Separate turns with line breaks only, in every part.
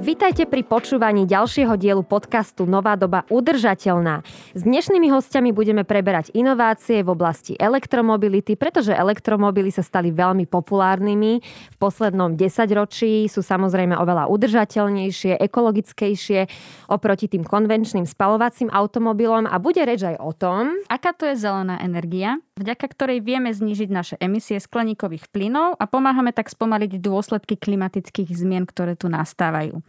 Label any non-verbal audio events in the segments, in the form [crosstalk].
Vítajte pri počúvaní ďalšieho dielu podcastu Nová doba udržateľná. S dnešnými hostiami budeme preberať inovácie v oblasti elektromobility, pretože elektromobily sa stali veľmi populárnymi. V poslednom desaťročí sú samozrejme oveľa udržateľnejšie, ekologickejšie oproti tým konvenčným spalovacím automobilom a bude reč aj o tom,
aká to je zelená energia, vďaka ktorej vieme znížiť naše emisie skleníkových plynov a pomáhame tak spomaliť dôsledky klimatických zmien, ktoré tu nastávajú.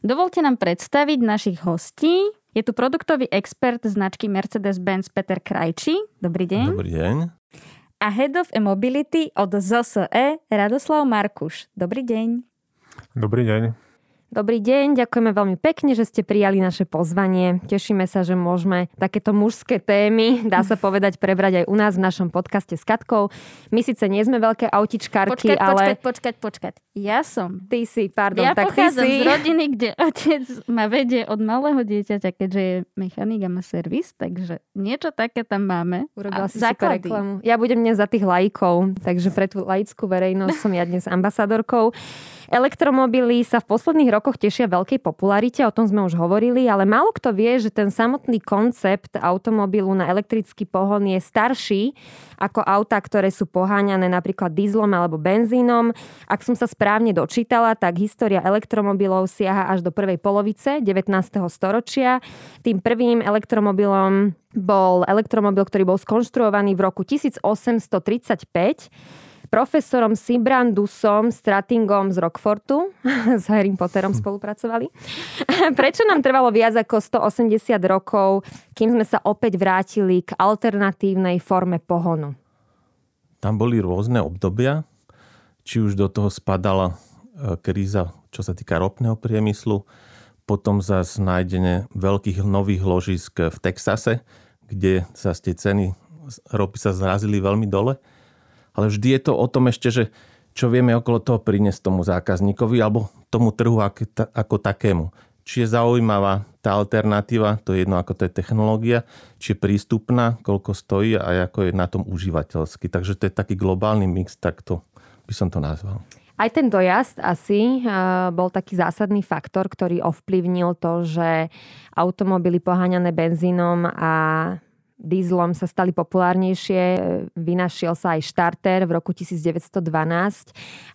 Dovolte nám predstaviť našich hostí. Je tu produktový expert značky Mercedes-Benz Peter Krajči. Dobrý deň.
Dobrý deň.
A Head of E-Mobility od ZSE Radoslav Markuš. Dobrý deň.
Dobrý deň.
Dobrý deň, ďakujeme veľmi pekne, že ste prijali naše pozvanie. Tešíme sa, že môžeme takéto mužské témy, dá sa povedať, prebrať aj u nás v našom podcaste s Katkou. My síce nie sme veľké autičkárky,
počkať,
ale...
Počkať, počkať, počkať. Ja som.
Ty si, pardon,
ja
tak ty si.
z rodiny, kde otec ma vedie od malého dieťaťa, keďže je mechanik a má servis, takže niečo také tam máme.
Urobila si super reklamu. Ja budem dnes za tých lajkov, takže pre tú laickú verejnosť som ja dnes ambasadorkou. Elektromobily sa v posledných rokoch tešia veľkej popularite, o tom sme už hovorili, ale málo kto vie, že ten samotný koncept automobilu na elektrický pohon je starší ako auta, ktoré sú poháňané napríklad dízlom alebo benzínom. Ak som sa správne dočítala, tak história elektromobilov siaha až do prvej polovice 19. storočia. Tým prvým elektromobilom bol elektromobil, ktorý bol skonštruovaný v roku 1835 profesorom Sibrandusom Stratingom z Rockfortu, [laughs] s Harry Potterom spolupracovali. [laughs] Prečo nám trvalo viac ako 180 rokov, kým sme sa opäť vrátili k alternatívnej forme pohonu?
Tam boli rôzne obdobia, či už do toho spadala e, kríza, čo sa týka ropného priemyslu, potom zase nájdenie veľkých nových ložisk v Texase, kde sa tie ceny ropy sa zrazili veľmi dole ale vždy je to o tom ešte, že čo vieme okolo toho priniesť tomu zákazníkovi alebo tomu trhu ako takému. Či je zaujímavá tá alternatíva, to je jedno ako to je technológia, či je prístupná, koľko stojí a ako je na tom užívateľsky. Takže to je taký globálny mix, tak to by som to nazval.
Aj ten dojazd asi eh, bol taký zásadný faktor, ktorý ovplyvnil to, že automobily poháňané benzínom a dízlom sa stali populárnejšie. Vynašiel sa aj štarter v roku 1912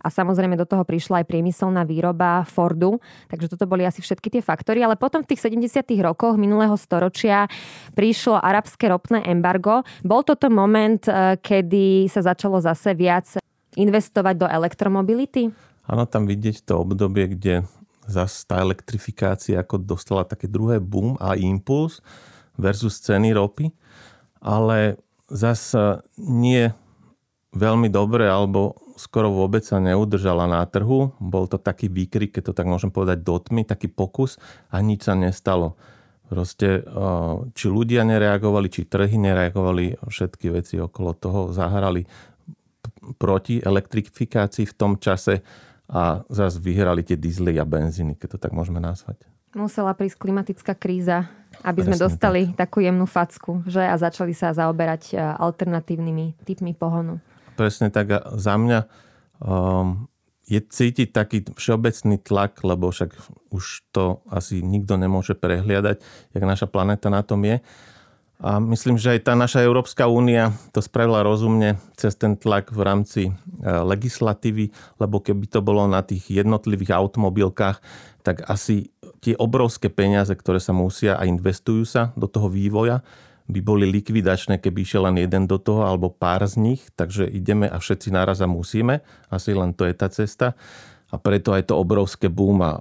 a samozrejme do toho prišla aj priemyselná výroba Fordu. Takže toto boli asi všetky tie faktory. Ale potom v tých 70. rokoch minulého storočia prišlo arabské ropné embargo. Bol toto moment, e, kedy sa začalo zase viac investovať do elektromobility?
Áno, tam vidieť to obdobie, kde zase tá elektrifikácia ako dostala také druhé boom a impuls versus ceny ropy ale zase nie veľmi dobre alebo skoro vôbec sa neudržala na trhu. Bol to taký výkrik, keď to tak môžem povedať, do taký pokus a nič sa nestalo. Proste, či ľudia nereagovali, či trhy nereagovali, všetky veci okolo toho zahrali proti elektrifikácii v tom čase a zase vyhrali tie diesely a benzíny, keď to tak môžeme nazvať.
Musela prísť klimatická kríza, aby sme dostali tak. takú jemnú facku, že? A začali sa zaoberať e, alternatívnymi typmi pohonu.
Presne tak. A za mňa um, je cítiť taký všeobecný tlak, lebo však už to asi nikto nemôže prehliadať, jak naša planéta na tom je. A myslím, že aj tá naša Európska únia to spravila rozumne cez ten tlak v rámci e, legislatívy, lebo keby to bolo na tých jednotlivých automobilkách, tak asi tie obrovské peniaze, ktoré sa musia a investujú sa do toho vývoja, by boli likvidačné, keby išiel len jeden do toho, alebo pár z nich. Takže ideme a všetci naraz a musíme. Asi len to je tá cesta. A preto aj to obrovské boom a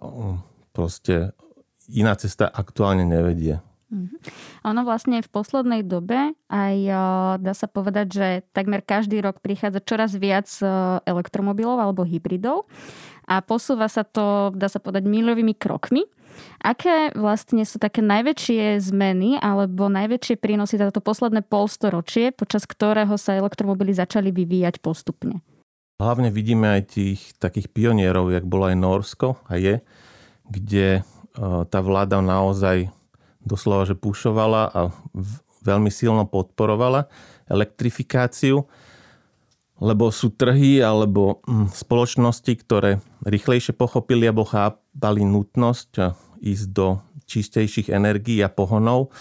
proste iná cesta aktuálne nevedie.
Mm-hmm. Ono vlastne v poslednej dobe aj dá sa povedať, že takmer každý rok prichádza čoraz viac elektromobilov alebo hybridov a posúva sa to, dá sa povedať, milovými krokmi. Aké vlastne sú také najväčšie zmeny alebo najväčšie prínosy za to posledné polstoročie, počas ktorého sa elektromobily začali vyvíjať postupne?
Hlavne vidíme aj tých takých pionierov, jak bolo aj Norsko a je, kde tá vláda naozaj doslova, že pušovala a veľmi silno podporovala elektrifikáciu, lebo sú trhy alebo hm, spoločnosti, ktoré rýchlejšie pochopili alebo chápali nutnosť ísť do čistejších energií a pohonov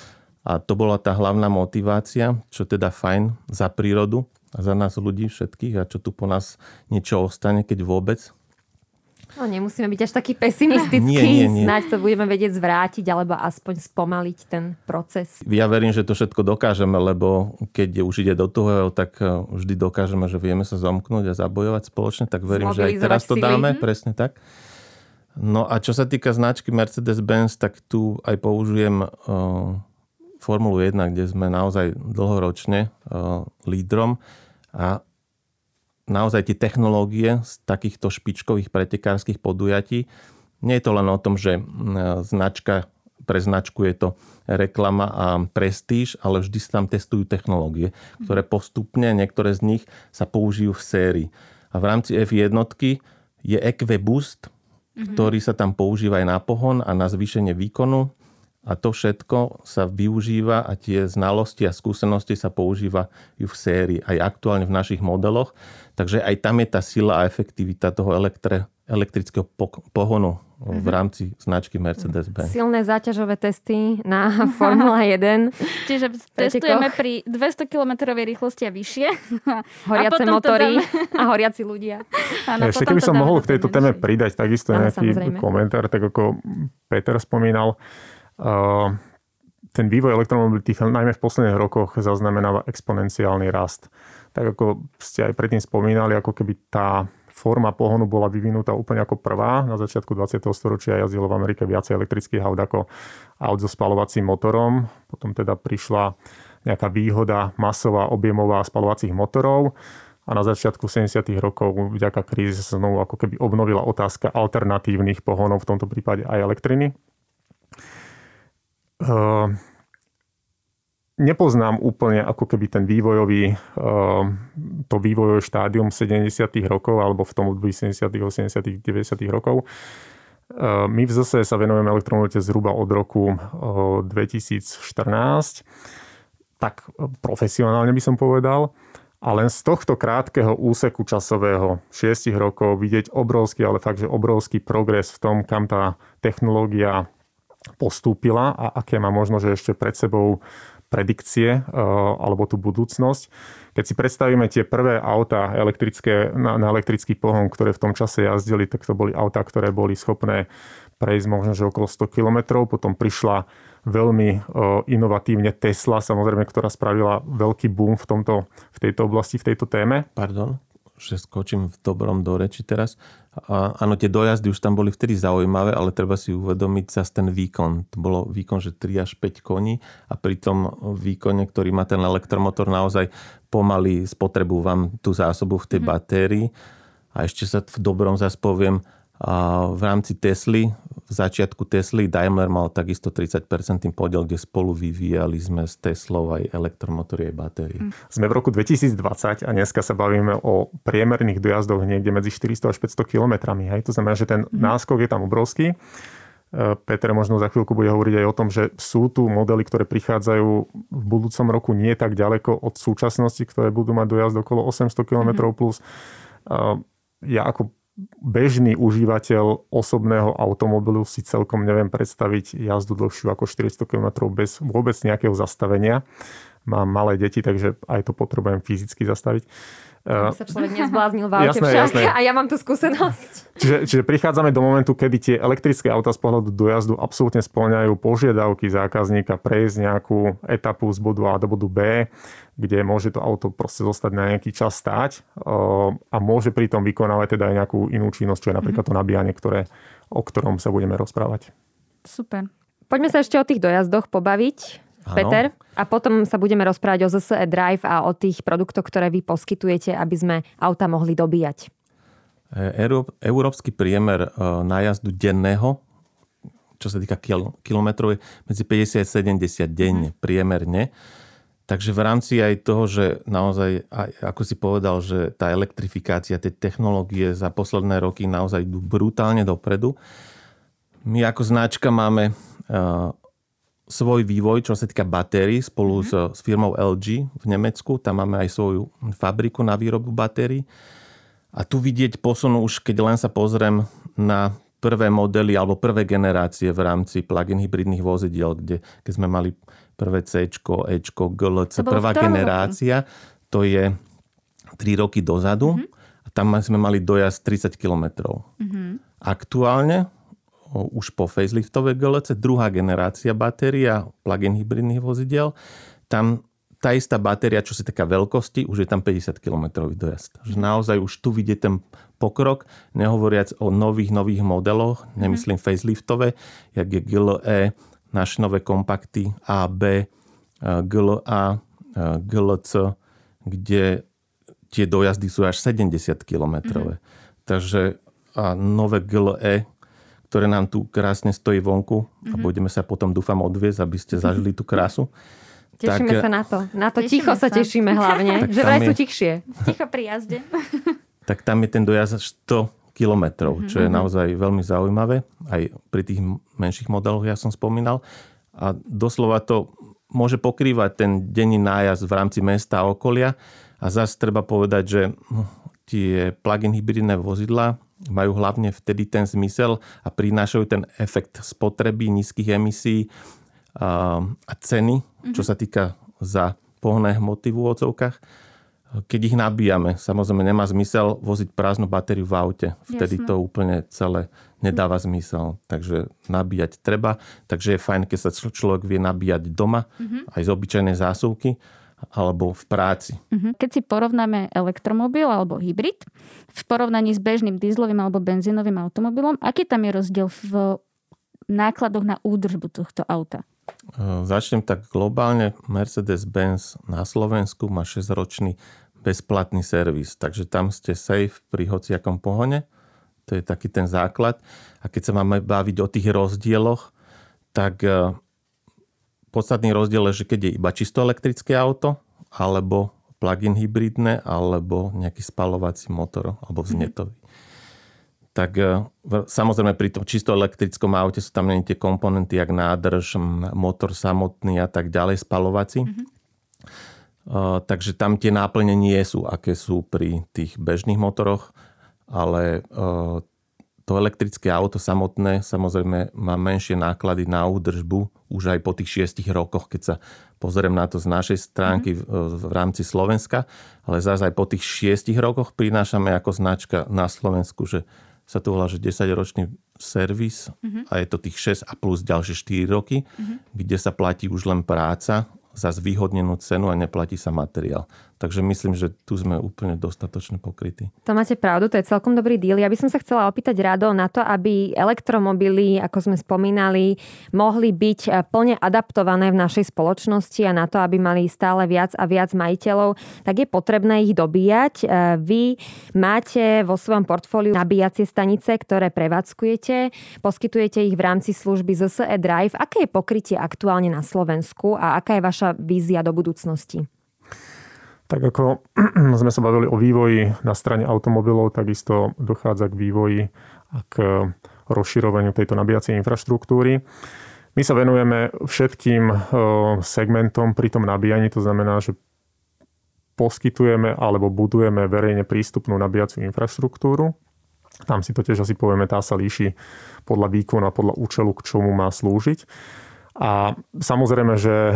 a to bola tá hlavná motivácia, čo teda fajn za prírodu a za nás ľudí všetkých a čo tu po nás niečo ostane, keď vôbec.
No nemusíme byť až taký pesimistický, nie, nie, nie. snáď to budeme vedieť zvrátiť alebo aspoň spomaliť ten proces.
Ja verím, že to všetko dokážeme, lebo keď už ide do toho, tak eh, vždy dokážeme, že vieme sa zomknúť a zabojovať spoločne, tak verím, že aj teraz to dáme, hm? presne tak. No a čo sa týka značky Mercedes-Benz, tak tu aj použijem uh, Formulu 1, kde sme naozaj dlhoročne uh, lídrom a naozaj tie technológie z takýchto špičkových pretekárskych podujatí, nie je to len o tom, že značka pre značku je to reklama a prestíž, ale vždy sa tam testujú technológie, ktoré postupne, niektoré z nich sa použijú v sérii. A v rámci F1 je EQ Boost, mm-hmm. ktorý sa tam používa aj na pohon a na zvýšenie výkonu. A to všetko sa využíva a tie znalosti a skúsenosti sa používajú v sérii aj aktuálne v našich modeloch. Takže aj tam je tá sila a efektivita toho elektre, elektrického pohonu v mhm. rámci značky Mercedes-Benz.
Silné záťažové testy na [laughs] Formula 1.
Čiže testujeme pri 200 km rýchlosti a vyššie. [laughs]
Horiace a motory a horiaci ľudia.
Áno, Ešte keby som mohol k tejto téme pridať takisto Áno, nejaký samozrejme. komentár, tak ako Peter spomínal, ten vývoj elektromobility najmä v posledných rokoch zaznamenáva exponenciálny rast. Tak ako ste aj predtým spomínali, ako keby tá forma pohonu bola vyvinutá úplne ako prvá. Na začiatku 20. storočia jazdilo v Amerike viacej elektrických aut ako aut so spalovacím motorom. Potom teda prišla nejaká výhoda masová, objemová spalovacích motorov a na začiatku 70. rokov vďaka kríze sa znovu ako keby obnovila otázka alternatívnych pohonov, v tomto prípade aj elektriny. Ehm, nepoznám úplne ako keby ten vývojový, eh, to vývojové štádium 70. rokov alebo v tom období 70., 80., 90. rokov. Eh, my v zase sa venujeme elektromobilite zhruba od roku 2014, eh, tak profesionálne by som povedal. A len z tohto krátkeho úseku časového 6 rokov vidieť obrovský, ale fakt, že obrovský progres v tom, kam tá technológia postúpila a aké má možno, že ešte pred sebou predikcie eh, alebo tú budúcnosť. Keď si predstavíme tie prvé auta elektrické, na, na elektrický pohon, ktoré v tom čase jazdili, tak to boli auta, ktoré boli schopné prejsť možno, že okolo 100 km. Potom prišla veľmi eh, inovatívne Tesla, samozrejme, ktorá spravila veľký boom v, tomto, v tejto oblasti, v tejto téme.
Pardon? Že skočím v dobrom do reči teraz. A, áno, tie dojazdy už tam boli vtedy zaujímavé, ale treba si uvedomiť zase ten výkon. To bolo výkon, že 3 až 5 koní a pri tom výkone, ktorý má ten elektromotor, naozaj pomaly spotrebu vám tú zásobu v tej mm. batérii. A ešte sa v dobrom zase poviem, v rámci Tesly, v začiatku Tesly, Daimler mal takisto 30% podiel, kde spolu vyvíjali sme s Teslou aj elektromotory, aj batérie. Mm.
Sme v roku 2020 a dneska sa bavíme o priemerných dojazdoch niekde medzi 400 až 500 kilometrami. To znamená, že ten mm. náskok je tam obrovský. E, Peter možno za chvíľku bude hovoriť aj o tom, že sú tu modely, ktoré prichádzajú v budúcom roku nie tak ďaleko od súčasnosti, ktoré budú mať dojazd okolo 800 km plus. E, ja ako bežný užívateľ osobného automobilu si celkom neviem predstaviť jazdu dlhšiu ako 400 km bez vôbec nejakého zastavenia. Mám malé deti, takže aj to potrebujem fyzicky zastaviť.
Aby sa človek nezbláznil v aute jasné, však. Jasné. [laughs] A ja mám tú skúsenosť.
Čiže, čiže prichádzame do momentu, kedy tie elektrické auta z pohľadu dojazdu absolútne splňajú požiadavky zákazníka prejsť nejakú etapu z bodu A do bodu B, kde môže to auto proste zostať na nejaký čas stáť a môže pritom vykonávať teda aj nejakú inú činnosť, čo je napríklad to nabíjanie, ktoré, o ktorom sa budeme rozprávať.
Super.
Poďme sa ešte o tých dojazdoch pobaviť. Ano. Peter. A potom sa budeme rozprávať o ZSE Drive a o tých produktoch, ktoré vy poskytujete, aby sme auta mohli dobíjať.
E, európsky priemer e, nájazdu denného, čo sa týka kilometrov, je medzi 50 a 70 denne, mm. priemerne. Takže v rámci aj toho, že naozaj, ako si povedal, že tá elektrifikácia, tie technológie za posledné roky naozaj idú brutálne dopredu. My ako značka máme e, svoj vývoj, čo sa týka batérií, spolu mm-hmm. s, s firmou LG v Nemecku. Tam máme aj svoju fabriku na výrobu batérií. A tu vidieť posun už, keď len sa pozriem na prvé modely alebo prvé generácie v rámci plug-in hybridných vozidiel, kde keď sme mali prvé C, E, GLC, prvá generácia, roku? to je 3 roky dozadu. Mm-hmm. A tam sme mali dojazd 30 km. Mm-hmm. Aktuálne, už po faceliftové GLC, druhá generácia batéria plug-in hybridných vozidel, tam tá istá batéria, čo sa taká veľkosti, už je tam 50 km dojazd. Že naozaj už tu vidie ten pokrok, nehovoriac o nových, nových modeloch, nemyslím mm. faceliftové, jak je GLE, naše nové kompakty A, B, GLA, GLC, kde tie dojazdy sú až 70 km. Mm-hmm. Takže a nové GLE, ktoré nám tu krásne stojí vonku mm-hmm. a mhm. budeme sa potom, dúfam, odviezť, aby ste zažili tú krásu. [laughs]
Tešíme tak, sa na to. Na to ticho sa. sa tešíme hlavne, že vraj sú tichšie. [laughs]
Ticho pri jazde. [laughs]
tak tam je ten dojazd 100 kilometrov, čo je mhm. naozaj veľmi zaujímavé. Aj pri tých menších modeloch ja som spomínal. A doslova to môže pokrývať ten denný nájazd v rámci mesta a okolia. A zase treba povedať, že tie plug-in hybridné vozidla majú hlavne vtedy ten zmysel a prinášajú ten efekt spotreby nízkych emisí a ceny, čo sa týka za pohné hmoty v úvodzovkách. Keď ich nabíjame, samozrejme nemá zmysel voziť prázdnu batériu v aute. Vtedy Jasne. to úplne celé nedáva zmysel. Takže nabíjať treba. Takže je fajn, keď sa človek vie nabíjať doma, mm-hmm. aj z obyčajnej zásuvky alebo v práci.
Mhm. Keď si porovnáme elektromobil alebo hybrid v porovnaní s bežným dízlovým alebo benzínovým automobilom, aký tam je rozdiel v nákladoch na údržbu tohto auta?
Začnem tak globálne. Mercedes-Benz na Slovensku má 6-ročný bezplatný servis, takže tam ste safe pri hociakom pohone. To je taký ten základ. A keď sa máme baviť o tých rozdieloch, tak podstatný rozdiel je, že keď je iba čisto elektrické auto, alebo plug-in hybridné, alebo nejaký spalovací motor, alebo vznetový. Mm-hmm tak e, samozrejme pri tom čisto elektrickom aute sú tam nie tie komponenty, jak nádrž, motor samotný a tak ďalej, spalovací. Mm-hmm. Uh, takže tam tie náplne nie sú, aké sú pri tých bežných motoroch, ale uh, to elektrické auto samotné samozrejme má menšie náklady na údržbu už aj po tých šiestich rokoch, keď sa pozriem na to z našej stránky v, v rámci Slovenska, ale zase aj po tých šiestich rokoch prinášame ako značka na Slovensku, že sa tu volá, že 10-ročný servis uh-huh. a je to tých 6 a plus ďalšie 4 roky, uh-huh. kde sa platí už len práca za zvýhodnenú cenu a neplatí sa materiál. Takže myslím, že tu sme úplne dostatočne pokrytí.
To máte pravdu, to je celkom dobrý díl. Ja by som sa chcela opýtať Rado na to, aby elektromobily, ako sme spomínali, mohli byť eh, plne adaptované v našej spoločnosti a na to, aby mali stále viac a viac majiteľov, tak je potrebné ich dobíjať. Eh, vy máte vo svojom portfóliu nabíjacie stanice, ktoré prevádzkujete, poskytujete ich v rámci služby ZSE Drive. Aké je pokrytie aktuálne na Slovensku a aká je vaša vízia do budúcnosti?
Tak ako [clears throat] sme sa bavili o vývoji na strane automobilov, takisto dochádza k vývoji a k rozširovaniu tejto nabíjacej infraštruktúry. My sa venujeme všetkým e, segmentom pri tom nabíjaní, to znamená, že poskytujeme alebo budujeme verejne prístupnú nabíjaciu infraštruktúru. Tam si to tiež asi povieme, tá sa líši podľa výkonu a podľa účelu, k čomu má slúžiť. A samozrejme, že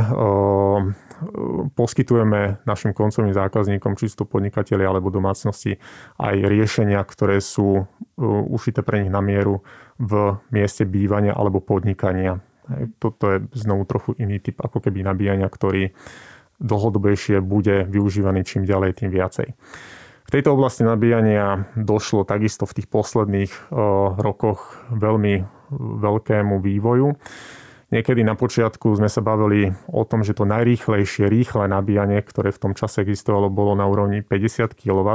poskytujeme našim koncovým zákazníkom, či sú to podnikatelia alebo domácnosti, aj riešenia, ktoré sú ušité pre nich na mieru v mieste bývania alebo podnikania. Toto je znovu trochu iný typ ako keby nabíjania, ktorý dlhodobejšie bude využívaný čím ďalej, tým viacej. V tejto oblasti nabíjania došlo takisto v tých posledných rokoch veľmi veľkému vývoju. Niekedy na počiatku sme sa bavili o tom, že to najrýchlejšie, rýchle nabíjanie, ktoré v tom čase existovalo, bolo na úrovni 50 kW.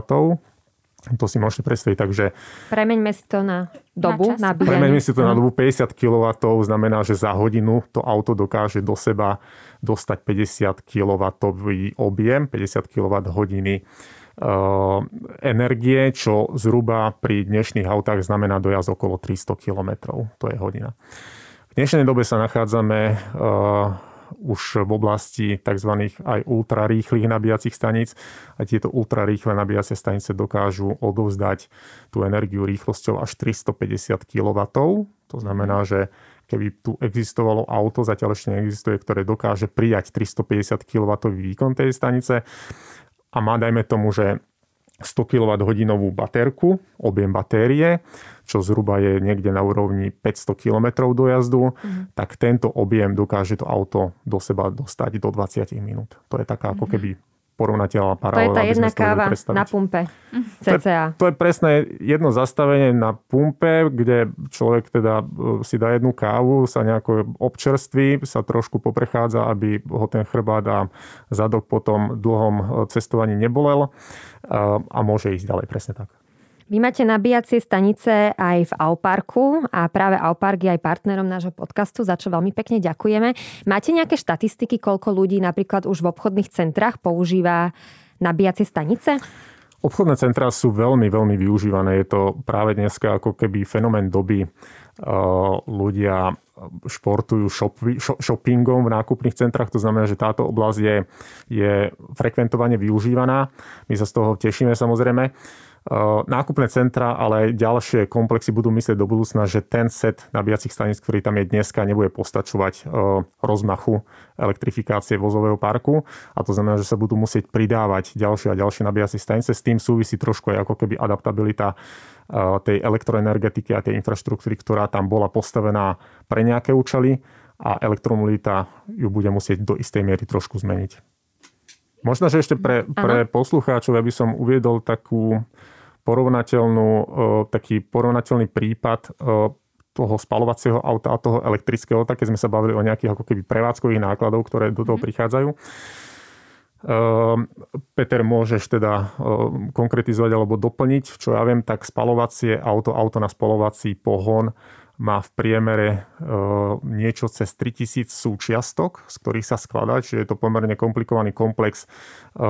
To si môžete predstaviť, takže...
Premeňme si to na dobu na nabíjania.
Premeňme si to na dobu 50 kW, znamená, že za hodinu to auto dokáže do seba dostať 50 kW objem, 50 kWh energie, čo zhruba pri dnešných autách znamená dojazd okolo 300 km. To je hodina dnešnej dobe sa nachádzame eh, už v oblasti tzv. aj ultrarýchlych nabíjacích staníc a tieto ultrarýchle nabíjacie stanice dokážu odovzdať tú energiu rýchlosťou až 350 kW. To znamená, že keby tu existovalo auto, zatiaľ ešte neexistuje, ktoré dokáže prijať 350 kW výkon tej stanice a má, dajme tomu, že 100 kWh baterku, objem batérie, čo zhruba je niekde na úrovni 500 km dojazdu, mm. tak tento objem dokáže to auto do seba dostať do 20 minút. To je taká ako mhm. keby porovnateľná paralela.
To je tá jedna káva na pumpe CCA.
To, to je presné jedno zastavenie na pumpe, kde človek teda e, si dá jednu kávu, sa nejako občerství, sa trošku poprechádza, aby ho ten chrbát a zadok po tom dlhom e, cestovaní nebolel a, a môže ísť ďalej, presne tak.
Vy máte nabíjacie stanice aj v Auparku a práve Aupark je aj partnerom nášho podcastu, za čo veľmi pekne ďakujeme. Máte nejaké štatistiky, koľko ľudí napríklad už v obchodných centrách používa nabíjacie stanice?
Obchodné centrá sú veľmi, veľmi využívané. Je to práve dneska ako keby fenomén doby. Ľudia športujú shoppingom v nákupných centrách, to znamená, že táto oblasť je, je frekventovane využívaná. My sa z toho tešíme samozrejme. Eh, nákupné centra, ale aj ďalšie komplexy budú myslieť do budúcna, že ten set nabíjacích staníc, ktorý tam je dneska, nebude postačovať eh, rozmachu elektrifikácie vozového parku a to znamená, že sa budú musieť pridávať ďalšie a ďalšie nabíjacie stanice. S tým súvisí trošku aj ako keby adaptabilita eh, tej elektroenergetiky a tej infraštruktúry, ktorá tam bola postavená pre nejaké účely a elektromobilita ju bude musieť do istej miery trošku zmeniť. Možno, že ešte pre, pre poslucháčov ja by som uviedol takú porovnateľnú, e, taký porovnateľný prípad e, toho spalovacieho auta a toho elektrického auta, keď sme sa bavili o nejakých ako keby prevádzkových nákladov, ktoré do toho mhm. prichádzajú. E, Peter, môžeš teda konkretizovať alebo doplniť, čo ja viem, tak spalovacie auto, auto na spalovací pohon má v priemere e, niečo cez 3000 súčiastok, z ktorých sa skladá, čiže je to pomerne komplikovaný komplex e,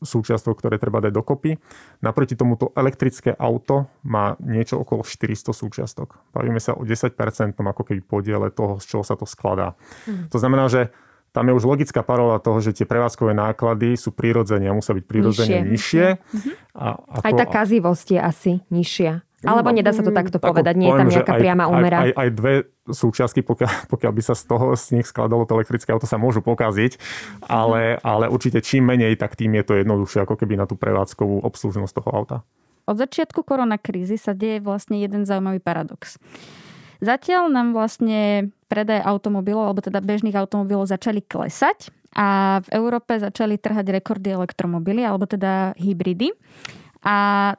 súčiastok, ktoré treba dať dokopy. Naproti tomuto elektrické auto má niečo okolo 400 súčiastok. Bavíme sa o 10% ako keby podiele toho, z čoho sa to skladá. Mm. To znamená, že tam je už logická parola toho, že tie prevádzkové náklady sú prirodzene musia byť prirodzene nižšie. nižšie.
Mhm. A ako, Aj tá kazivosť je asi nižšia. Alebo nedá sa to takto povedať, nie je tam nejaká aj, priama úmera.
Aj, aj, aj dve súčiastky, pokiaľ, [laughs] pokiaľ by sa z toho z nich skladalo to elektrické auto, sa môžu pokaziť, ale, ale určite čím menej, tak tým je to jednoduchšie ako keby na tú prevádzkovú obslužnosť toho auta.
Od začiatku koronakrízy sa deje vlastne jeden zaujímavý paradox. Zatiaľ nám vlastne predaje automobilov, alebo teda bežných automobilov začali klesať a v Európe začali trhať rekordy elektromobily, alebo teda hybridy. A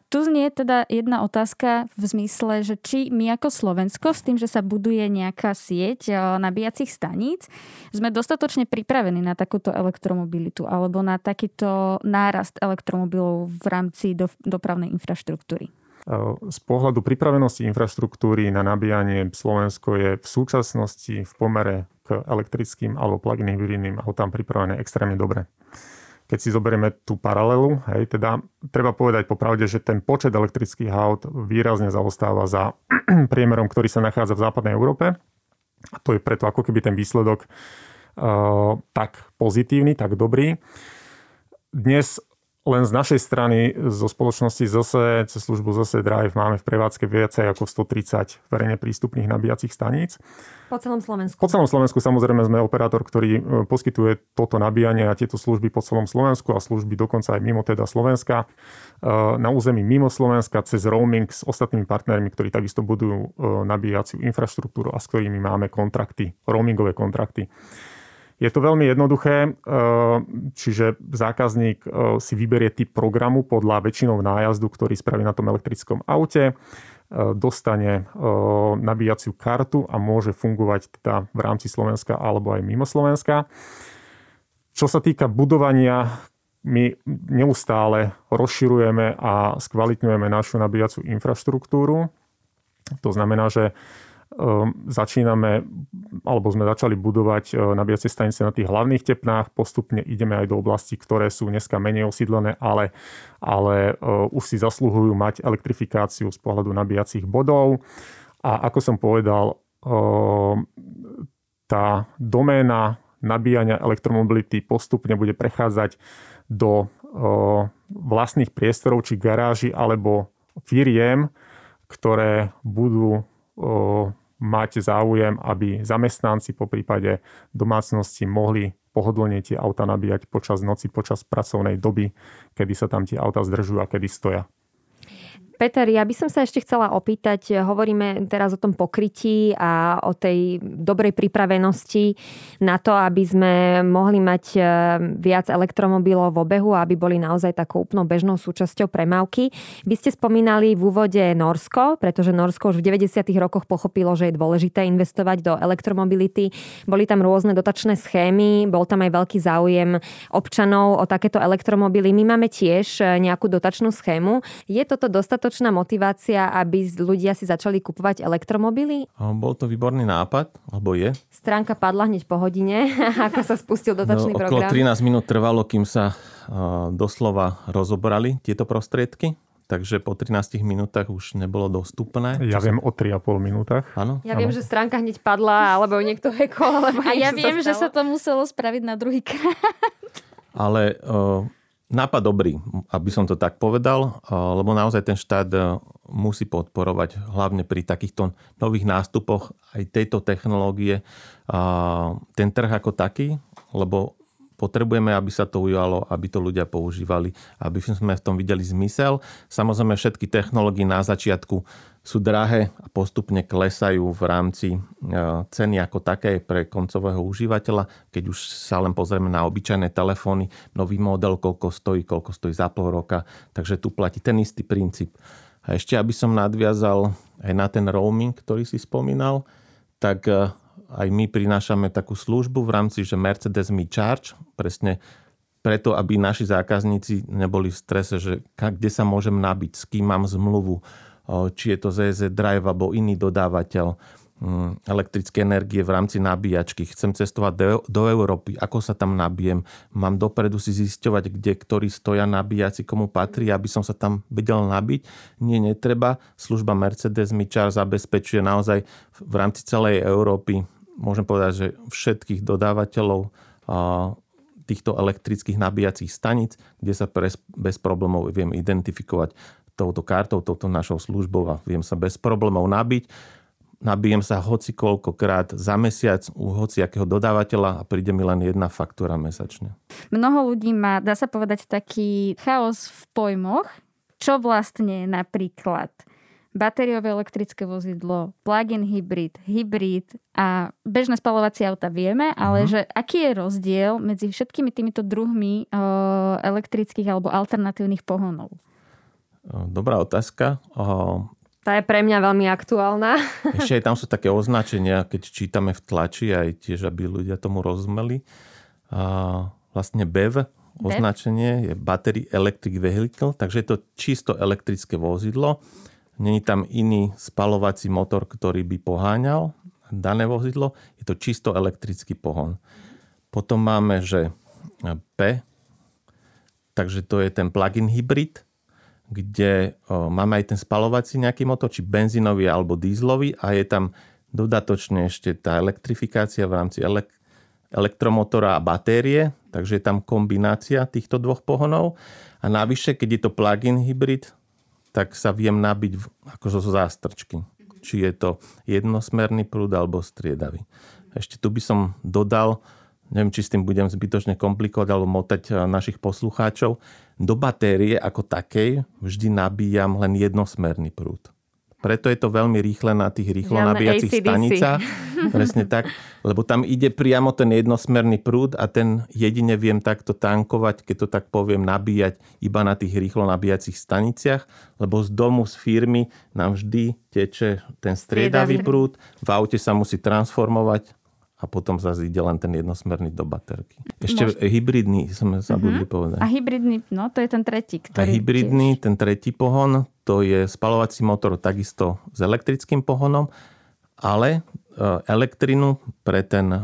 tu znie teda jedna otázka v zmysle, že či my ako Slovensko s tým, že sa buduje nejaká sieť eh, nabíjacích staníc, sme dostatočne pripravení na takúto elektromobilitu alebo na takýto nárast elektromobilov v rámci do, dopravnej infraštruktúry.
Eh, z pohľadu pripravenosti infraštruktúry na nabíjanie Slovensko je v súčasnosti v pomere k elektrickým alebo plug-in hybridným autám pripravené extrémne dobre keď si zoberieme tú paralelu, hej, teda treba povedať popravde, že ten počet elektrických aut výrazne zaostáva za [clears throat] priemerom, ktorý sa nachádza v západnej Európe. A to je preto ako keby ten výsledok uh, tak pozitívny, tak dobrý. Dnes len z našej strany, zo spoločnosti ZSE, cez službu ZSE Drive máme v prevádzke viacej ako 130 verejne prístupných nabíjacích staníc.
Po celom Slovensku?
Po celom Slovensku samozrejme sme operátor, ktorý e, poskytuje toto nabíjanie a tieto služby po celom Slovensku a služby dokonca aj mimo teda Slovenska. E, na území mimo Slovenska cez roaming s ostatnými partnermi, ktorí takisto budujú e, nabíjaciu infraštruktúru a s ktorými máme kontrakty, roamingové kontrakty. Je to veľmi jednoduché, eh, čiže zákazník eh, si vyberie typ programu podľa väčšinou nájazdu, ktorý spraví na tom elektrickom aute, eh, dostane nabíjaciu kartu a môže fungovať teda v rámci Slovenska alebo aj mimo Slovenska. Čo sa týka budovania, my neustále rozširujeme a skvalitňujeme našu nabíjacú infraštruktúru. To znamená, že začíname, alebo sme začali budovať e, nabíjacie stanice na tých hlavných tepnách. Postupne ideme aj do oblastí, ktoré sú dneska menej osídlené, ale, ale e, už si zasluhujú mať elektrifikáciu z pohľadu nabíjacích bodov. A ako som povedal, ehm, tá doména nabíjania elektromobility postupne bude prechádzať do vlastných priestorov či garáži alebo firiem, ktoré budú mať záujem, aby zamestnanci po prípade domácnosti mohli pohodlne tie auta nabíjať počas noci, počas pracovnej doby, kedy sa tam tie auta zdržujú a kedy stoja.
Peter, ja by som sa ešte chcela opýtať, hovoríme teraz o tom pokrytí a o tej dobrej pripravenosti na to, aby sme mohli mať e, viac elektromobilov v obehu, aby boli naozaj takou úplnou bežnou súčasťou premávky. Vy ste spomínali v úvode Norsko, pretože Norsko už v 90. rokoch pochopilo, že je dôležité investovať do elektromobility. Boli tam rôzne dotačné schémy, bol tam aj veľký záujem občanov o takéto elektromobily. My máme tiež e, nejakú dotačnú schému. Je toto dostatočné dostatočná motivácia, aby ľudia si začali kupovať elektromobily?
Bol to výborný nápad, alebo je.
Stránka padla hneď po hodine, [laughs] ako sa spustil dotačný no,
program. Okolo 13 minút trvalo, kým sa doslova rozobrali tieto prostriedky takže po 13 minútach už nebolo dostupné.
Ja viem o 3,5 minútach.
Áno.
Ja áno. viem, že stránka hneď padla, alebo niekto [laughs] hekol.
Alebo A ja viem, sa že sa to muselo spraviť na druhý krát.
Ale uh, nápad dobrý, aby som to tak povedal, lebo naozaj ten štát e, musí podporovať hlavne pri takýchto nových nástupoch aj tejto technológie ten trh ako taký, lebo potrebujeme, aby sa to ujalo, aby to ľudia používali, aby sme v tom videli zmysel. Samozrejme všetky technológie na začiatku sú drahé a postupne klesajú v rámci e, ceny ako také pre koncového užívateľa. Keď už sa len pozrieme na obyčajné telefóny, nový model, koľko stojí, koľko stojí za pol roka. Takže tu platí ten istý princíp. A ešte, aby som nadviazal aj na ten roaming, ktorý si spomínal, tak e, aj my prinášame takú službu v rámci, že Mercedes Me Charge, presne preto, aby naši zákazníci neboli v strese, že kde sa môžem nabiť, s kým mám zmluvu, či je to ZZ Drive alebo iný dodávateľ mm, elektrické energie v rámci nabíjačky. Chcem cestovať do, do Európy, ako sa tam nabijem. Mám dopredu si zisťovať, kde ktorí stoja nabíjaci, komu patrí, aby som sa tam vedel nabiť. Nie, netreba. Služba Mercedes mi čar zabezpečuje naozaj v rámci celej Európy, môžem povedať, že všetkých dodávateľov týchto elektrických nabíjacích stanic, kde sa bez problémov viem identifikovať touto kartou, touto našou službou a viem sa bez problémov nabiť. Nabijem sa hoci koľkokrát za mesiac u hociakého dodávateľa a príde mi len jedna faktúra mesačne.
Mnoho ľudí má, dá sa povedať, taký chaos v pojmoch, čo vlastne napríklad batériové elektrické vozidlo, plug-in hybrid, hybrid a bežné spalovacie auta vieme, ale uh-huh. že aký je rozdiel medzi všetkými týmito druhmi uh, elektrických alebo alternatívnych pohonov?
Dobrá otázka.
Tá je pre mňa veľmi aktuálna. [laughs]
Ešte aj tam sú také označenia, keď čítame v tlači, aj tiež, aby ľudia tomu rozumeli. A vlastne BEV, označenie je Battery Electric Vehicle, takže je to čisto elektrické vozidlo. Není tam iný spalovací motor, ktorý by poháňal dané vozidlo. Je to čisto elektrický pohon. Potom máme, že P, takže to je ten plug-in hybrid, kde máme aj ten spalovací nejaký motor, či benzínový alebo dízlový a je tam dodatočne ešte tá elektrifikácia v rámci elek- elektromotora a batérie, takže je tam kombinácia týchto dvoch pohonov. A navyše, keď je to plug-in hybrid, tak sa viem nabiť ako zo zástrčky. Či je to jednosmerný prúd alebo striedavý. Ešte tu by som dodal, neviem, či s tým budem zbytočne komplikovať alebo motať eh, našich poslucháčov, do batérie ako takej vždy nabíjam len jednosmerný prúd. Preto je to veľmi rýchle na tých rýchlo nabíjacích stanicách. [laughs] Presne tak, lebo tam ide priamo ten jednosmerný prúd a ten jedine viem takto tankovať, keď to tak poviem, nabíjať iba na tých rýchlo nabíjacích staniciach, lebo z domu, z firmy nám vždy teče ten striedavý. prúd, v aute sa musí transformovať a potom zase ide len ten jednosmerný do baterky. Ešte Môž... hybridný sme zabudli uh-huh. povedať.
A hybridný, no to je ten tretí. Ktorý
a hybridný, tiež... ten tretí pohon, to je spalovací motor takisto s elektrickým pohonom, ale e, elektrinu pre ten e,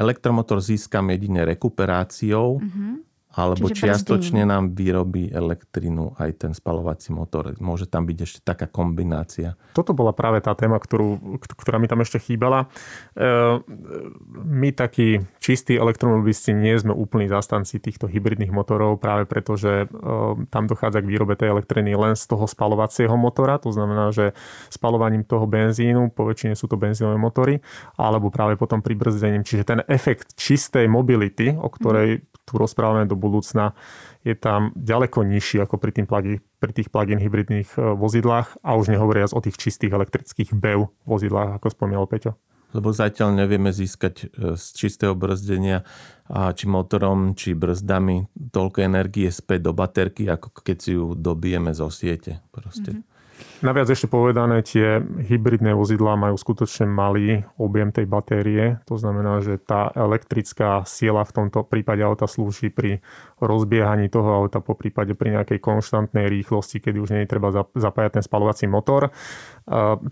elektromotor získam jedine rekuperáciou uh-huh. Alebo Čiže čiastočne brzdím. nám vyrobí elektrinu aj ten spalovací motor. Môže tam byť ešte taká kombinácia.
Toto bola práve tá téma, ktorú, ktorá mi tam ešte chýbala. E, my takí čistí elektromobilisti nie sme úplní zastanci týchto hybridných motorov práve preto, že e, tam dochádza k výrobe tej elektriny len z toho spalovacieho motora. To znamená, že spalovaním toho benzínu, po väčšine sú to benzínové motory, alebo práve potom pri brzdením. Čiže ten efekt čistej mobility, o ktorej tu rozprávame do budúcna, je tam ďaleko nižší ako pri, tým plug- pri tých plug-in hybridných e, vozidlách a už nehovoriac o tých čistých elektrických BEV vozidlách, ako spomínal Peťo.
Lebo zatiaľ nevieme získať e, z čistého brzdenia a či motorom, či brzdami toľko energie späť do baterky, ako keď si ju dobijeme zo siete. Proste. Mm-hmm.
Naviac ešte povedané, tie hybridné vozidlá majú skutočne malý objem tej batérie. To znamená, že tá elektrická sila v tomto prípade auta slúži pri rozbiehaní toho auta, po prípade pri nejakej konštantnej rýchlosti, kedy už nie je treba zapájať ten spalovací motor,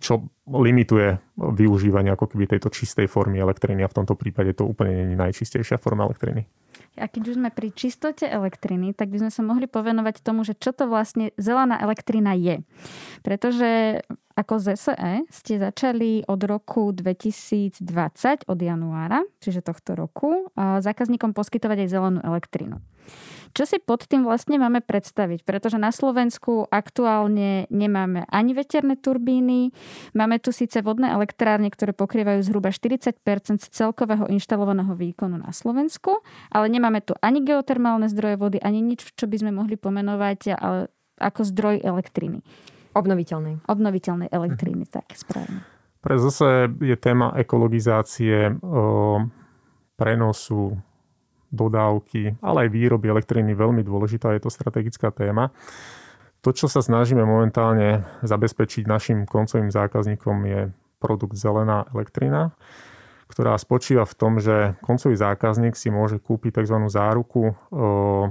čo limituje využívanie ako keby tejto čistej formy elektriny a v tomto prípade to úplne nie je najčistejšia forma elektriny.
A keď už sme pri čistote elektriny, tak by sme sa mohli povenovať tomu, že čo to vlastne zelená elektrina je. Pretože ako ZSE ste začali od roku 2020, od januára, čiže tohto roku, zákazníkom poskytovať aj zelenú elektrinu. Čo si pod tým vlastne máme predstaviť? Pretože na Slovensku aktuálne nemáme ani veterné turbíny, máme tu síce vodné elektrárne, ktoré pokrývajú zhruba 40 z celkového inštalovaného výkonu na Slovensku, ale nemáme tu ani geotermálne zdroje vody, ani nič, čo by sme mohli pomenovať ale ako zdroj elektriny.
Obnoviteľnej.
Obnoviteľnej elektriny, mhm. tak správne.
Pre zase je téma ekologizácie, o, prenosu dodávky, ale aj výroby elektriny veľmi dôležitá, je to strategická téma. To, čo sa snažíme momentálne zabezpečiť našim koncovým zákazníkom je produkt zelená elektrina, ktorá spočíva v tom, že koncový zákazník si môže kúpiť tzv. záruku e,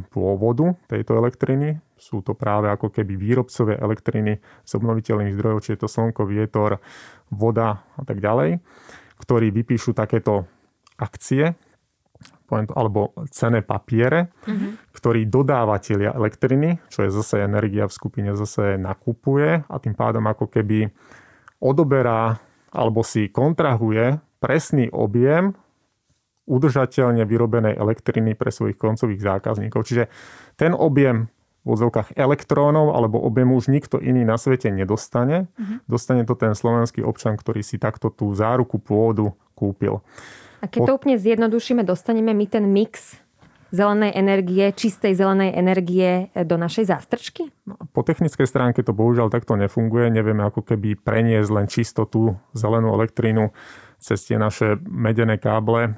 pôvodu tejto elektriny. Sú to práve ako keby výrobcové elektriny z obnoviteľných zdrojov, či je to slnko, vietor, voda a tak ďalej, ktorí vypíšu takéto akcie poviem to, alebo cené papiere, mm-hmm. ktorý dodávateľia elektriny, čo je zase energia v skupine, zase nakupuje a tým pádom ako keby odoberá alebo si kontrahuje presný objem udržateľne vyrobenej elektriny pre svojich koncových zákazníkov. Čiže ten objem v odzovkách elektrónov alebo objemu už nikto iný na svete nedostane. Mm-hmm. Dostane to ten slovenský občan, ktorý si takto tú záruku pôdu kúpil.
A keď to úplne zjednodušíme, dostaneme my ten mix zelenej energie, čistej zelenej energie do našej zástrčky?
No, po technickej stránke to bohužiaľ takto nefunguje. Nevieme ako keby preniesť len čistotu zelenú elektrínu cez tie naše medené káble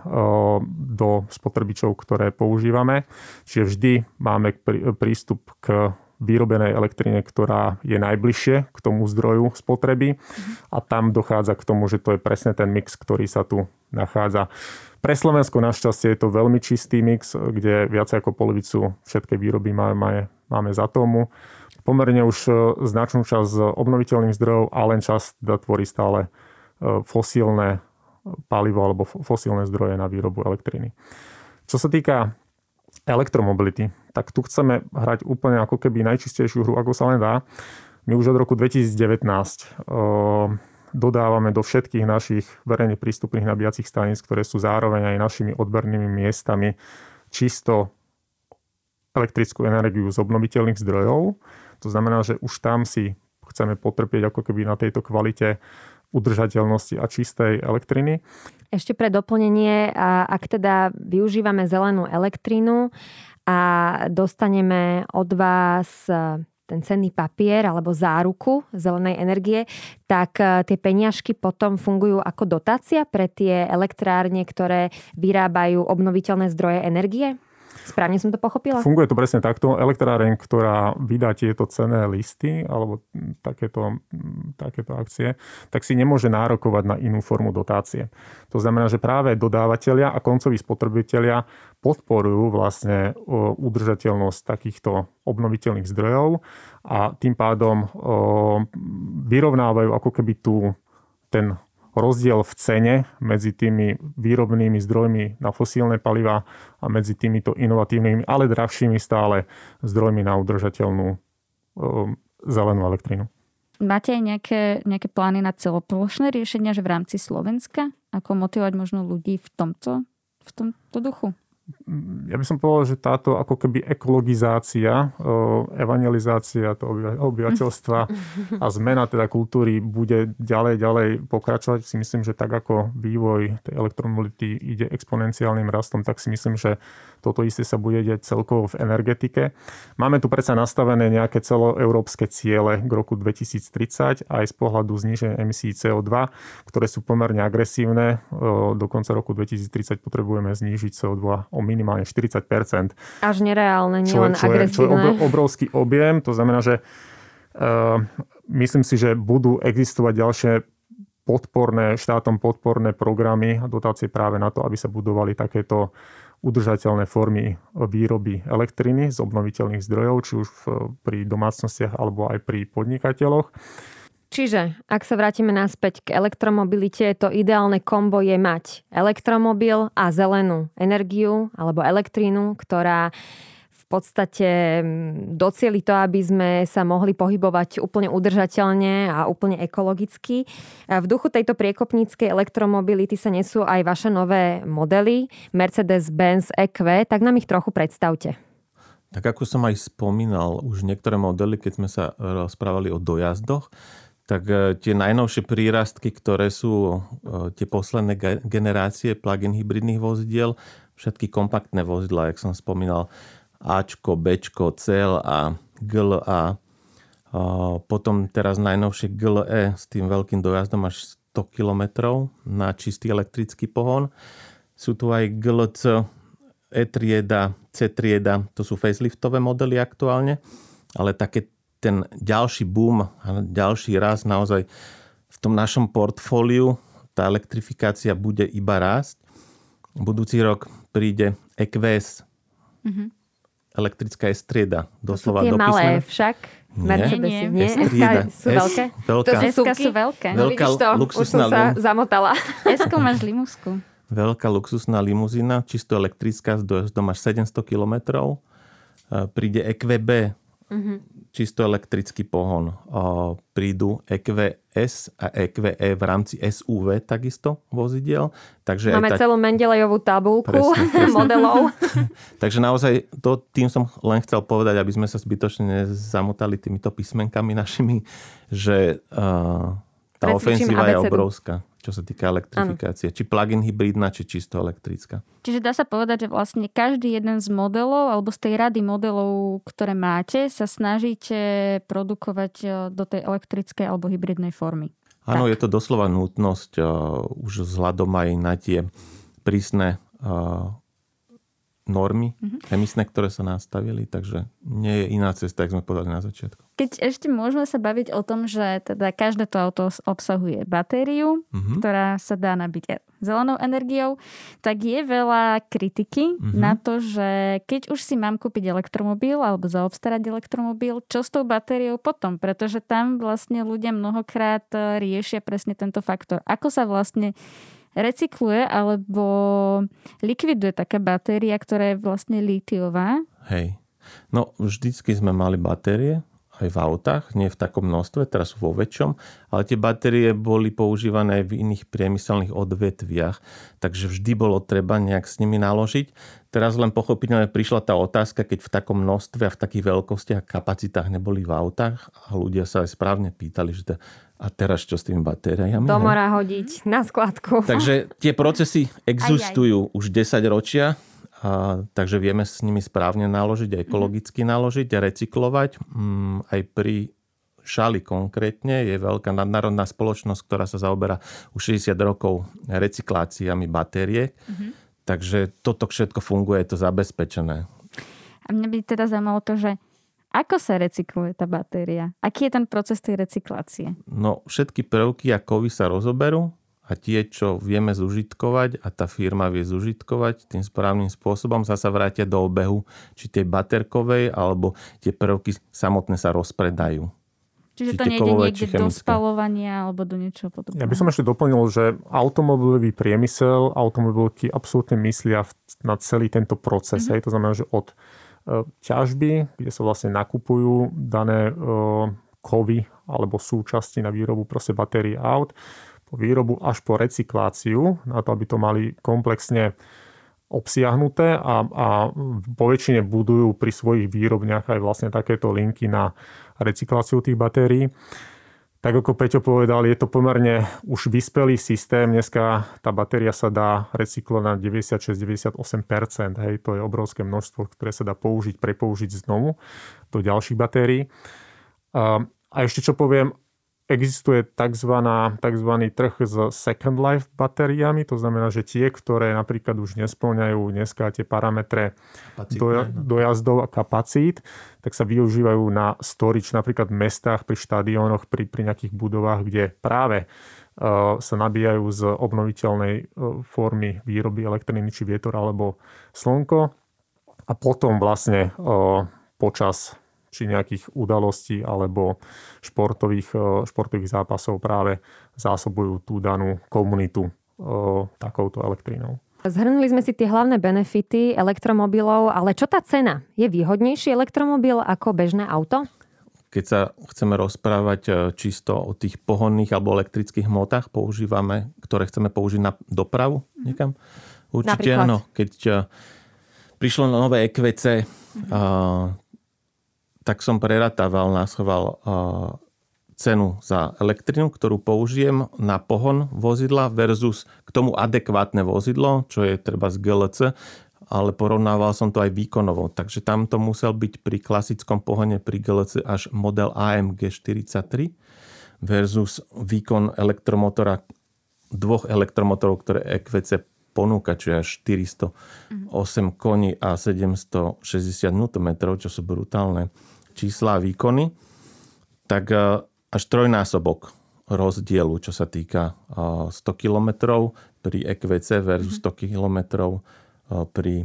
do spotrebičov, ktoré používame. Čiže vždy máme prístup k vyrobenej elektrine, ktorá je najbližšie k tomu zdroju spotreby a tam dochádza k tomu, že to je presne ten mix, ktorý sa tu nachádza. Pre Slovensko našťastie je to veľmi čistý mix, kde viac ako polovicu všetkej výroby máme, máme za tomu. Pomerne už e, značnú časť obnoviteľných zdrojov a len časť teda tvorí stále e, fosílne palivo alebo fosílne zdroje na výrobu elektriny. Čo sa týka elektromobility, tak tu chceme hrať úplne ako keby najčistejšiu hru, ako sa len dá. My už od roku 2019 dodávame do všetkých našich verejne prístupných nabíjacích staníc, ktoré sú zároveň aj našimi odbernými miestami, čisto elektrickú energiu z obnoviteľných zdrojov. To znamená, že už tam si chceme potrpieť ako keby na tejto kvalite udržateľnosti a čistej elektriny.
Ešte pre doplnenie, ak teda využívame zelenú elektrínu a dostaneme od vás e, ten cenný papier alebo záruku zelenej energie, tak e, tie peniažky potom fungujú ako dotácia pre tie elektrárne, ktoré vyrábajú obnoviteľné zdroje energie? Správne som to pochopila?
Funguje to presne takto. Elektráreň, ktorá vydá tieto cené listy alebo takéto, takéto akcie, tak si nemôže nárokovať na inú formu dotácie. To znamená, že práve dodávateľia a koncoví spotrebitelia podporujú vlastne udržateľnosť takýchto obnoviteľných zdrojov a tým pádom vyrovnávajú ako keby tu ten rozdiel v cene medzi tými výrobnými zdrojmi na fosílne paliva a medzi týmito inovatívnymi, ale drahšími stále zdrojmi na udržateľnú zelenú elektrinu.
Máte aj nejaké, nejaké plány na celoplošné riešenia, že v rámci Slovenska? Ako motivovať možno ľudí v tomto, v tomto duchu?
Ja by som povedal, že táto ako keby ekologizácia, evangelizácia toho obyvateľstva [laughs] a zmena teda kultúry bude ďalej, ďalej pokračovať. Si myslím, že tak ako vývoj tej elektromobility ide exponenciálnym rastom, tak si myslím, že toto isté sa bude deť celkovo v energetike. Máme tu predsa nastavené nejaké celoeurópske ciele k roku 2030 aj z pohľadu zníženia emisí CO2, ktoré sú pomerne agresívne. Do konca roku 2030 potrebujeme znížiť CO2 o minimálne 40%
Až nereálne, nielen agresívne.
Čo je obrovský objem, to znamená, že uh, myslím si, že budú existovať ďalšie podporné, štátom podporné programy a dotácie práve na to, aby sa budovali takéto udržateľné formy výroby elektriny z obnoviteľných zdrojov, či už pri domácnostiach alebo aj pri podnikateľoch.
Čiže, ak sa vrátime naspäť k elektromobilite, to ideálne kombo je mať elektromobil a zelenú energiu alebo elektrínu, ktorá v podstate mm, docieli to, aby sme sa mohli pohybovať úplne udržateľne a úplne ekologicky. V duchu tejto priekopníckej elektromobility sa nesú aj vaše nové modely Mercedes-Benz EQ, tak nám ich trochu predstavte.
Tak ako som aj spomínal, už niektoré modely, keď sme sa rozprávali o dojazdoch, tak e, tie najnovšie prírastky, ktoré sú e, tie posledné generácie plug-in hybridných vozidiel, všetky kompaktné vozidla, jak som spomínal, Ačko, Bčko, CL a GLA. Potom teraz najnovšie GLE s tým veľkým dojazdom až 100 km na čistý elektrický pohon. Sú tu aj GLC, E trieda, C trieda, to sú faceliftové modely aktuálne, ale také ten ďalší boom a ďalší raz naozaj v tom našom portfóliu tá elektrifikácia bude iba rásť. Budúci rok príde EQS, mm-hmm elektrická strieda.
Doslova to sú tie malé však. Mercedes nie, nie.
nie.
sú veľké?
Veľká. To
sú, sú veľké.
No, veľká
to, luxusná už som sa zamotala.
s máš limusku.
Veľká luxusná limuzína, čisto elektrická s dojazdom až 700 km. Príde EQB, mm-hmm. čisto elektrický pohon. Prídu EQS a EQE v rámci SUV takisto vozidiel.
Takže Máme tak... celú Mendelejovú tabulku presne, [laughs] presne. modelov. [laughs]
Takže naozaj to, tým som len chcel povedať, aby sme sa zbytočne nezamotali týmito písmenkami našimi, že uh, tá ofenzíva je obrovská čo sa týka elektrifikácie. Ano. Či plug-in hybridná, či čisto elektrická.
Čiže dá sa povedať, že vlastne každý jeden z modelov alebo z tej rady modelov, ktoré máte, sa snažíte produkovať e, do tej elektrickej alebo hybridnej formy.
Áno, je to doslova nutnosť uh, už vzhľadom aj na tie prísne uh, normy mm-hmm. emisné, ktoré sa nastavili, takže nie je iná cesta, ako sme povedali na začiatku.
Keď ešte môžeme sa baviť o tom, že teda každé to auto obsahuje batériu, mm-hmm. ktorá sa dá nabiť zelenou energiou, tak je veľa kritiky mm-hmm. na to, že keď už si mám kúpiť elektromobil alebo zaobstarať elektromobil, čo s tou batériou potom? Pretože tam vlastne ľudia mnohokrát riešia presne tento faktor. Ako sa vlastne recykluje alebo likviduje taká batéria, ktorá je vlastne lítiová.
Hej. No, vždycky sme mali batérie, aj v autách, nie v takom množstve, teraz sú vo väčšom, ale tie batérie boli používané aj v iných priemyselných odvetviach, takže vždy bolo treba nejak s nimi naložiť. Teraz len pochopiteľne prišla tá otázka, keď v takom množstve a v takých veľkostiach a kapacitách neboli v autách a ľudia sa aj správne pýtali, že to, a teraz čo s tými batériami?
Do mora hodiť, na skladku.
Takže tie procesy existujú aj, aj. už 10 ročia, a, takže vieme s nimi správne naložiť, ekologicky naložiť a recyklovať. Mm, aj pri Šali konkrétne je veľká nadnárodná spoločnosť, ktorá sa zaoberá už 60 rokov recykláciami batériek. Mm-hmm. Takže toto všetko funguje, je to zabezpečené.
A mňa by teda zaujímalo to, že ako sa recykluje tá batéria? Aký je ten proces tej recyklácie?
No, všetky prvky a kovy sa rozoberú a tie, čo vieme zužitkovať a tá firma vie zužitkovať tým správnym spôsobom, zasa vrátia do obehu, či tej baterkovej, alebo tie prvky samotné sa rozpredajú.
Čiže to nejde niekde do spalovania alebo do niečoho podobného.
Ja by som ešte doplnil, že automobilový priemysel, automobilky absolútne myslia na celý tento proces. Mm-hmm. Hej, to znamená, že od uh, ťažby, kde sa vlastne nakupujú dané uh, kovy alebo súčasti na výrobu proste batérií aut, po výrobu až po recykláciu, na to, aby to mali komplexne obsiahnuté a, a po väčšine budujú pri svojich výrobniach aj vlastne takéto linky na recykláciu tých batérií. Tak ako Peťo povedal, je to pomerne už vyspelý systém. Dneska tá batéria sa dá recyklovať na 96-98%. Hej, to je obrovské množstvo, ktoré sa dá použiť, prepoužiť znovu do ďalších batérií. A, ešte čo poviem, existuje tzv. tzv. trh s second life batériami, to znamená, že tie, ktoré napríklad už nesplňajú dneska tie parametre do, dojazdov a kapacít, tak sa využívajú na storage napríklad v mestách, pri štadiónoch, pri, pri nejakých budovách, kde práve uh, sa nabíjajú z obnoviteľnej uh, formy výroby elektriny, či vietor alebo slnko. A potom vlastne uh, počas či nejakých udalostí alebo športových, e, športových zápasov práve zásobujú tú danú komunitu e, takouto elektrínou.
Zhrnuli sme si tie hlavné benefity elektromobilov, ale čo tá cena? Je výhodnejší elektromobil ako bežné auto?
Keď sa chceme rozprávať e, čisto o tých pohonných alebo elektrických hmotách, používame, ktoré chceme použiť na dopravu niekam? Určite Napríklad. áno. Keď prišlo nové EQC, tak som preratával, náschoval cenu za elektrinu, ktorú použijem na pohon vozidla versus k tomu adekvátne vozidlo, čo je treba z GLC, ale porovnával som to aj výkonovo. Takže tam to musel byť pri klasickom pohone pri GLC až model AMG 43 versus výkon elektromotora dvoch elektromotorov, ktoré EQC ponúka, čo je až 408 koní a 760 Nm, čo sú brutálne čísla a výkony, tak e, až trojnásobok rozdielu, čo sa týka 100 e, km pri EQC versus 100 km pri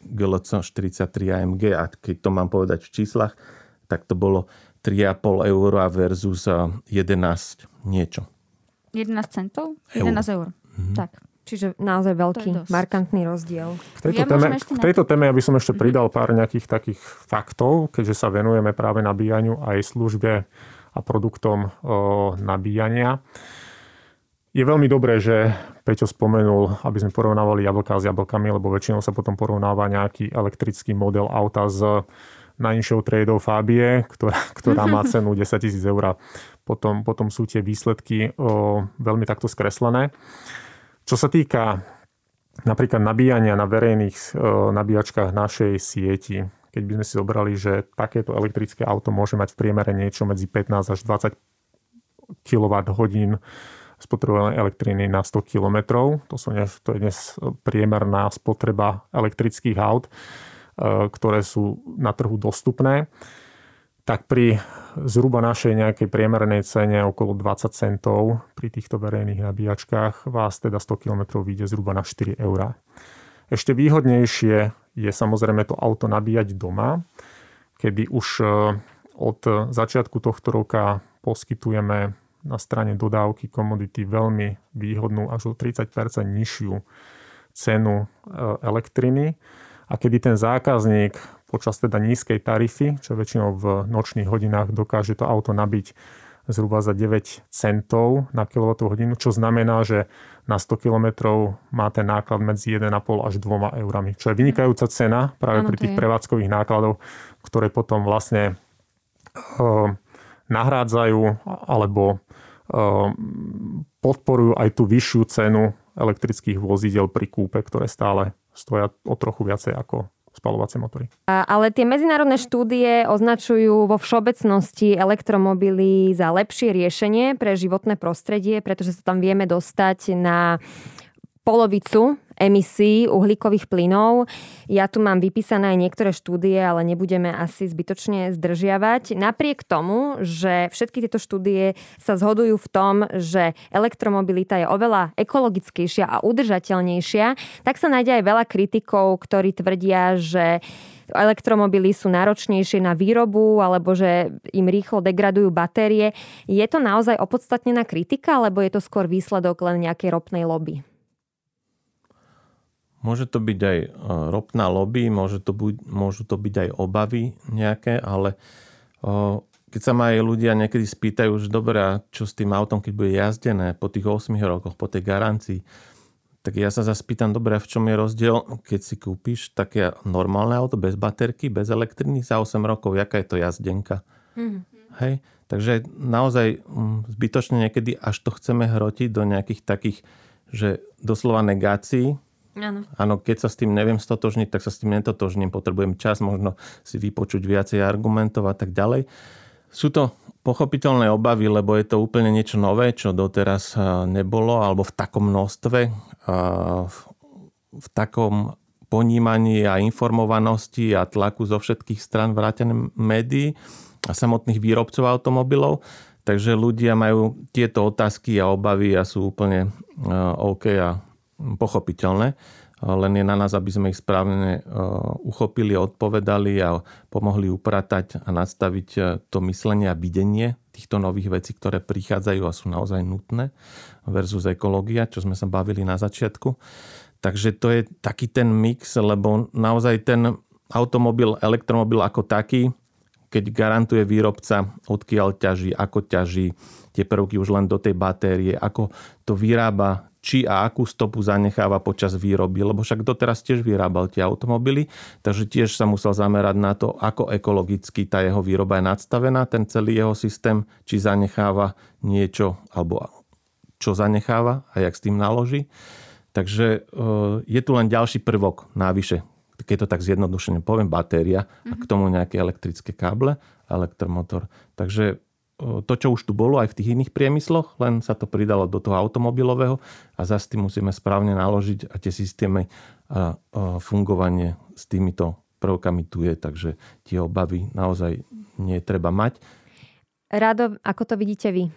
GLC 43 AMG. A keď to mám povedať v číslach, tak to bolo 3,5 eur versus 11 e, niečo.
11 centov? 11 eur. Mm-hmm. Tak.
Čiže naozaj veľký, markantný rozdiel.
K tejto, ja téme, k tejto téme ja by som ešte mhm. pridal pár nejakých takých faktov, keďže sa venujeme práve nabíjaniu aj službe a produktom o, nabíjania. Je veľmi dobré, že Peťo spomenul, aby sme porovnávali jablka s jablkami, lebo väčšinou sa potom porovnáva nejaký elektrický model auta s najnižšou tradou Fabie, ktorá, ktorá má cenu 10 tisíc eur. Potom, potom sú tie výsledky o, veľmi takto skreslené. Čo sa týka napríklad nabíjania na verejných e, nabíjačkách našej sieti, keď by sme si zobrali, že takéto elektrické auto môže mať v priemere niečo medzi 15 až 20 kWh spotrebovanej elektriny na 100 km. To, sú, to je dnes priemerná spotreba elektrických aut, e, ktoré sú na trhu dostupné tak pri zhruba našej nejakej priemernej cene okolo 20 centov pri týchto verejných nabíjačkách vás teda 100 km vyjde zhruba na 4 eurá. Ešte výhodnejšie je samozrejme to auto nabíjať doma, kedy už e, od začiatku tohto roka poskytujeme na strane dodávky komodity veľmi výhodnú až o 30% nižšiu cenu e, elektriny a kedy ten zákazník počas teda nízkej tarify, čo väčšinou v nočných hodinách dokáže to auto nabiť zhruba za 9 centov na kWh, čo znamená, že na 100 km má ten náklad medzi 1,5 až 2 eurami, čo je vynikajúca cena práve ano, pri tých prevádzkových nákladov, ktoré potom vlastne uh, nahrádzajú alebo uh, podporujú aj tú vyššiu cenu elektrických vozidel pri kúpe, ktoré stále stoja o trochu viacej ako spalovacie motory.
Ale tie medzinárodné štúdie označujú vo všeobecnosti elektromobily za lepšie riešenie pre životné prostredie, pretože sa tam vieme dostať na polovicu emisí uhlíkových plynov. Ja tu mám vypísané aj niektoré štúdie, ale nebudeme asi zbytočne zdržiavať. Napriek tomu, že všetky tieto štúdie sa zhodujú v tom, že elektromobilita je oveľa ekologickejšia a udržateľnejšia, tak sa nájde aj veľa kritikov, ktorí tvrdia, že elektromobily sú náročnejšie na výrobu alebo že im rýchlo degradujú batérie. Je to naozaj opodstatnená kritika alebo je to skôr výsledok len nejakej ropnej lobby?
Môže to byť aj e, ropná lobby, môže to buď, môžu to byť aj obavy nejaké, ale o, keď sa ma aj ľudia niekedy spýtajú, že dobre, a čo s tým autom, keď bude jazdené po tých 8 rokoch, po tej garancii, tak ja sa zase pýtam, dobre, v čom je rozdiel, keď si kúpiš také normálne auto bez baterky, bez elektriny za 8 rokov, jaká je to jazdenka. Mm. Hej? Takže naozaj mm, zbytočne niekedy až to chceme hrotiť do nejakých takých, že doslova negácií, Áno. Áno, keď sa s tým neviem stotožniť, tak sa s tým netotožním. Potrebujem čas, možno si vypočuť viacej argumentov a tak ďalej. Sú to pochopiteľné obavy, lebo je to úplne niečo nové, čo doteraz nebolo, alebo v takom množstve, v takom ponímaní a informovanosti a tlaku zo všetkých stran vrátené médií a samotných výrobcov automobilov. Takže ľudia majú tieto otázky a obavy a sú úplne OK a pochopiteľné. Len je na nás, aby sme ich správne e, uchopili, odpovedali a pomohli upratať a nastaviť e, to myslenie a videnie týchto nových vecí, ktoré prichádzajú a sú naozaj nutné versus ekológia, čo sme sa bavili na začiatku. Takže to je taký ten mix, lebo naozaj ten automobil, elektromobil ako taký, keď garantuje výrobca, odkiaľ ťaží, ako ťaží tie prvky už len do tej batérie, ako to vyrába či a akú stopu zanecháva počas výroby, lebo však doteraz tiež vyrábal tie automobily, takže tiež sa musel zamerať na to, ako ekologicky tá jeho výroba je nadstavená, ten celý jeho systém, či zanecháva niečo, alebo čo zanecháva a jak s tým naloží. Takže e, je tu len ďalší prvok návyše, keď to tak zjednodušene poviem, batéria a k tomu nejaké elektrické káble, elektromotor. Takže to, čo už tu bolo aj v tých iných priemysloch, len sa to pridalo do toho automobilového a zase tým musíme správne naložiť a tie systémy a, fungovanie s týmito prvkami tu je, takže tie obavy naozaj nie treba mať.
Rado, ako to vidíte vy?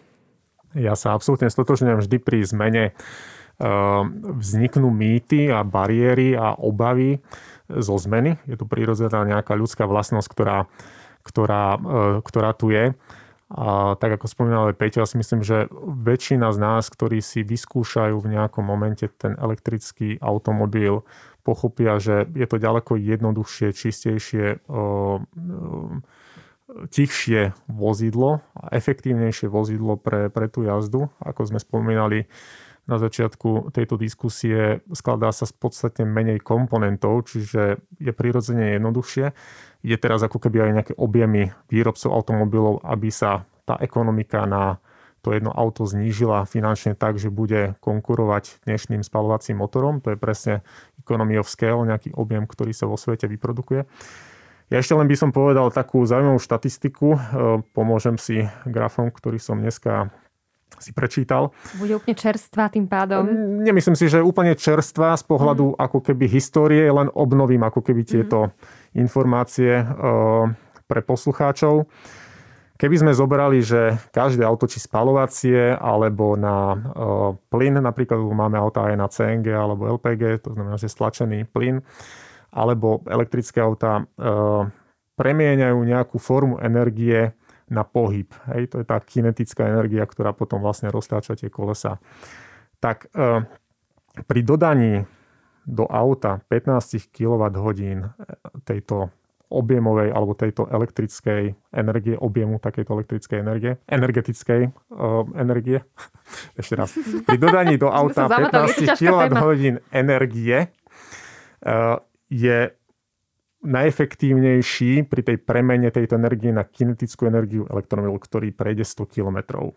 Ja sa absolútne stotožňujem vždy pri zmene vzniknú mýty a bariéry a obavy zo zmeny. Je tu prirodzená nejaká ľudská vlastnosť, ktorá, ktorá, ktorá tu je. A tak ako spomínal aj Peťo, ja si myslím, že väčšina z nás, ktorí si vyskúšajú v nejakom momente ten elektrický automobil, pochopia, že je to ďaleko jednoduchšie, čistejšie, tichšie vozidlo a efektívnejšie vozidlo pre, pre tú jazdu. Ako sme spomínali na začiatku tejto diskusie, skladá sa z podstatne menej komponentov, čiže je prirodzene jednoduchšie ide teraz ako keby aj nejaké objemy výrobcov automobilov, aby sa tá ekonomika na to jedno auto znížila finančne tak, že bude konkurovať dnešným spalovacím motorom. To je presne economy of scale, nejaký objem, ktorý sa vo svete vyprodukuje. Ja ešte len by som povedal takú zaujímavú štatistiku. Pomôžem si grafom, ktorý som dneska si prečítal.
Bude úplne čerstvá tým pádom.
Nemyslím si, že úplne čerstvá z pohľadu mm. ako keby histórie, len obnovím ako keby tieto mm. informácie e, pre poslucháčov. Keby sme zobrali, že každé auto, či spalovacie, alebo na e, plyn, napríklad máme auta aj na CNG alebo LPG, to znamená, že stlačený plyn, alebo elektrické auta, e, premieňajú nejakú formu energie na pohyb. Hej, to je tá kinetická energia, ktorá potom vlastne roztáča tie kolesa. Tak e, pri dodaní do auta 15 kWh tejto objemovej alebo tejto elektrickej energie, objemu takejto elektrickej energie, energetickej uh, energie. [laughs] Ešte raz. Pri dodaní do auta 15 kWh energie uh, je najefektívnejší pri tej premene tejto energie na kinetickú energiu elektromobil, ktorý prejde 100 km.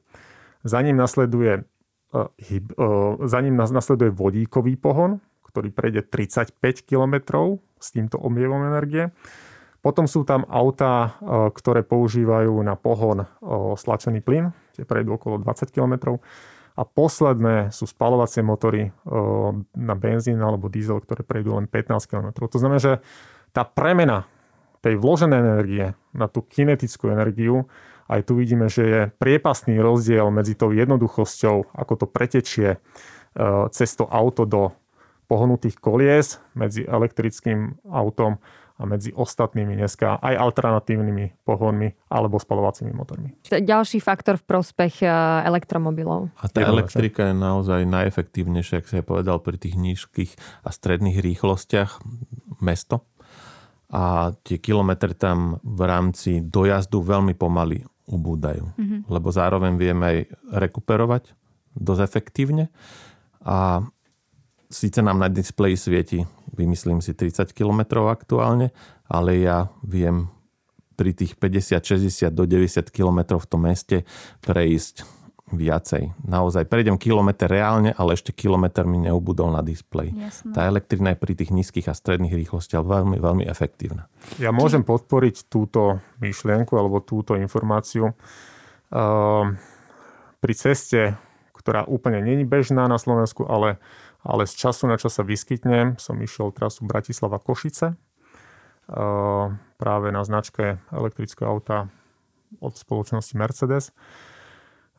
Za ním nasleduje, uh, hyb, uh, za ním nasleduje vodíkový pohon, ktorý prejde 35 km s týmto objemom energie. Potom sú tam autá, uh, ktoré používajú na pohon uh, stlačený plyn, tie prejdú okolo 20 km. A posledné sú spalovacie motory na benzín alebo diesel, ktoré prejdú len 15 km. To znamená, že tá premena tej vloženej energie na tú kinetickú energiu, aj tu vidíme, že je priepasný rozdiel medzi tou jednoduchosťou, ako to pretečie e, cez to auto do pohnutých kolies medzi elektrickým autom a medzi ostatnými dneska aj alternatívnymi pohonmi alebo spalovacími motormi.
Ďalší faktor v prospech e, elektromobilov.
A tá elektrika je naozaj najefektívnejšia, ak sa je povedal, pri tých nízkych a stredných rýchlostiach mesto. A tie kilometre tam v rámci dojazdu veľmi pomaly ubúdajú. Mm-hmm. Lebo zároveň vieme aj rekuperovať dosť efektívne. A síce nám na displeji svieti, vymyslím si, 30 km aktuálne, ale ja viem pri tých 50, 60 do 90 km v tom meste prejsť viacej. Naozaj prejdem kilometr reálne, ale ešte kilometr mi neubudol na displeji. Tá elektrina je pri tých nízkych a stredných rýchlostiach veľmi, veľmi efektívna.
Ja môžem podporiť túto myšlienku alebo túto informáciu. Uh, pri ceste, ktorá úplne není bežná na Slovensku, ale ale z času na čas sa vyskytnem. Som išiel trasu Bratislava Košice práve na značke elektrického auta od spoločnosti Mercedes,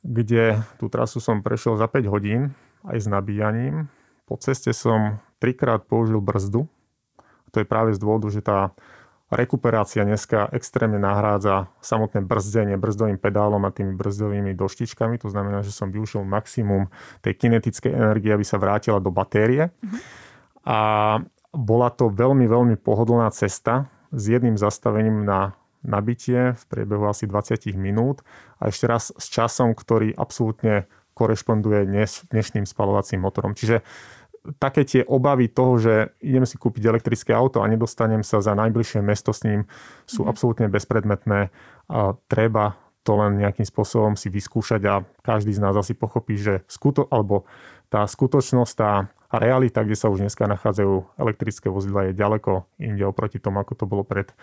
kde tú trasu som prešiel za 5 hodín aj s nabíjaním. Po ceste som trikrát použil brzdu. To je práve z dôvodu, že tá Rekuperácia dneska extrémne nahrádza samotné brzdenie brzdovým pedálom a tými brzdovými doštičkami. To znamená, že som využil maximum tej kinetickej energie, aby sa vrátila do batérie. Mm-hmm. A bola to veľmi, veľmi pohodlná cesta s jedným zastavením na nabitie v priebehu asi 20 minút a ešte raz s časom, ktorý absolútne korešponduje dneš, dnešným spalovacím motorom. Čiže také tie obavy toho, že idem si kúpiť elektrické auto a nedostanem sa za najbližšie mesto s ním, sú mm. absolútne bezpredmetné. A treba to len nejakým spôsobom si vyskúšať a každý z nás asi pochopí, že skuto, alebo tá skutočnosť, tá realita, kde sa už dneska nachádzajú elektrické vozidla, je ďaleko inde oproti tomu, ako to bolo pred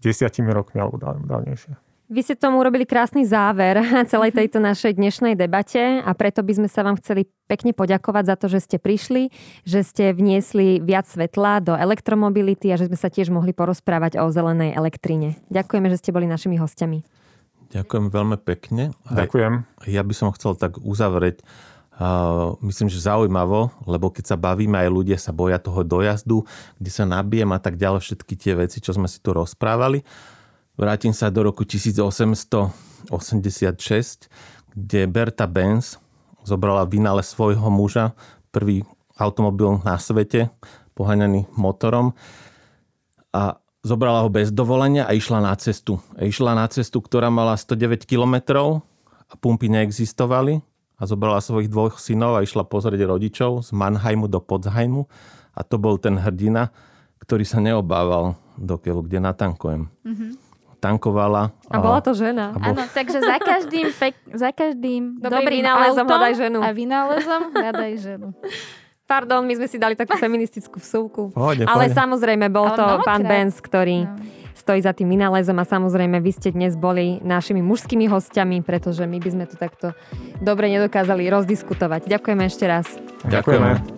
desiatimi rokmi alebo dávnejšie.
Vy ste tomu urobili krásny záver [laughs] celej mhm. tejto našej dnešnej debate a preto by sme sa vám chceli pekne poďakovať za to, že ste prišli, že ste vniesli viac svetla do elektromobility a že sme sa tiež mohli porozprávať o zelenej elektrine. Ďakujeme, že ste boli našimi hostiami.
Ďakujem veľmi pekne.
Ďakujem.
Ja by som chcel tak uzavrieť myslím, že zaujímavo, lebo keď sa bavíme, aj ľudia sa boja toho dojazdu, kde sa nabijem a tak ďalej, všetky tie veci, čo sme si tu rozprávali. Vrátim sa do roku 1886, kde Berta Benz zobrala vynale svojho muža, prvý automobil na svete, poháňaný motorom a zobrala ho bez dovolenia a išla na cestu. A išla na cestu, ktorá mala 109 km a pumpy neexistovali a zobrala svojich dvoch synov a išla pozrieť rodičov z Mannheimu do Podzheimu a to bol ten hrdina, ktorý sa neobával do keľu, kde natankujem. Mm-hmm tankovala.
A, a bola to žena.
Bol... Áno, takže za každým, pek, za každým
dobrým, dobrým vynálezom hľadaj ženu.
A vynálezom hľadaj ženu.
Pardon, my sme si dali takú feministickú vsúku. Pohode, Ale pohode. samozrejme, bol to Ale pán Benz, ktorý no. stojí za tým vynálezom a samozrejme vy ste dnes boli našimi mužskými hostiami, pretože my by sme to takto dobre nedokázali rozdiskutovať. Ďakujeme ešte raz.
Ďakujeme.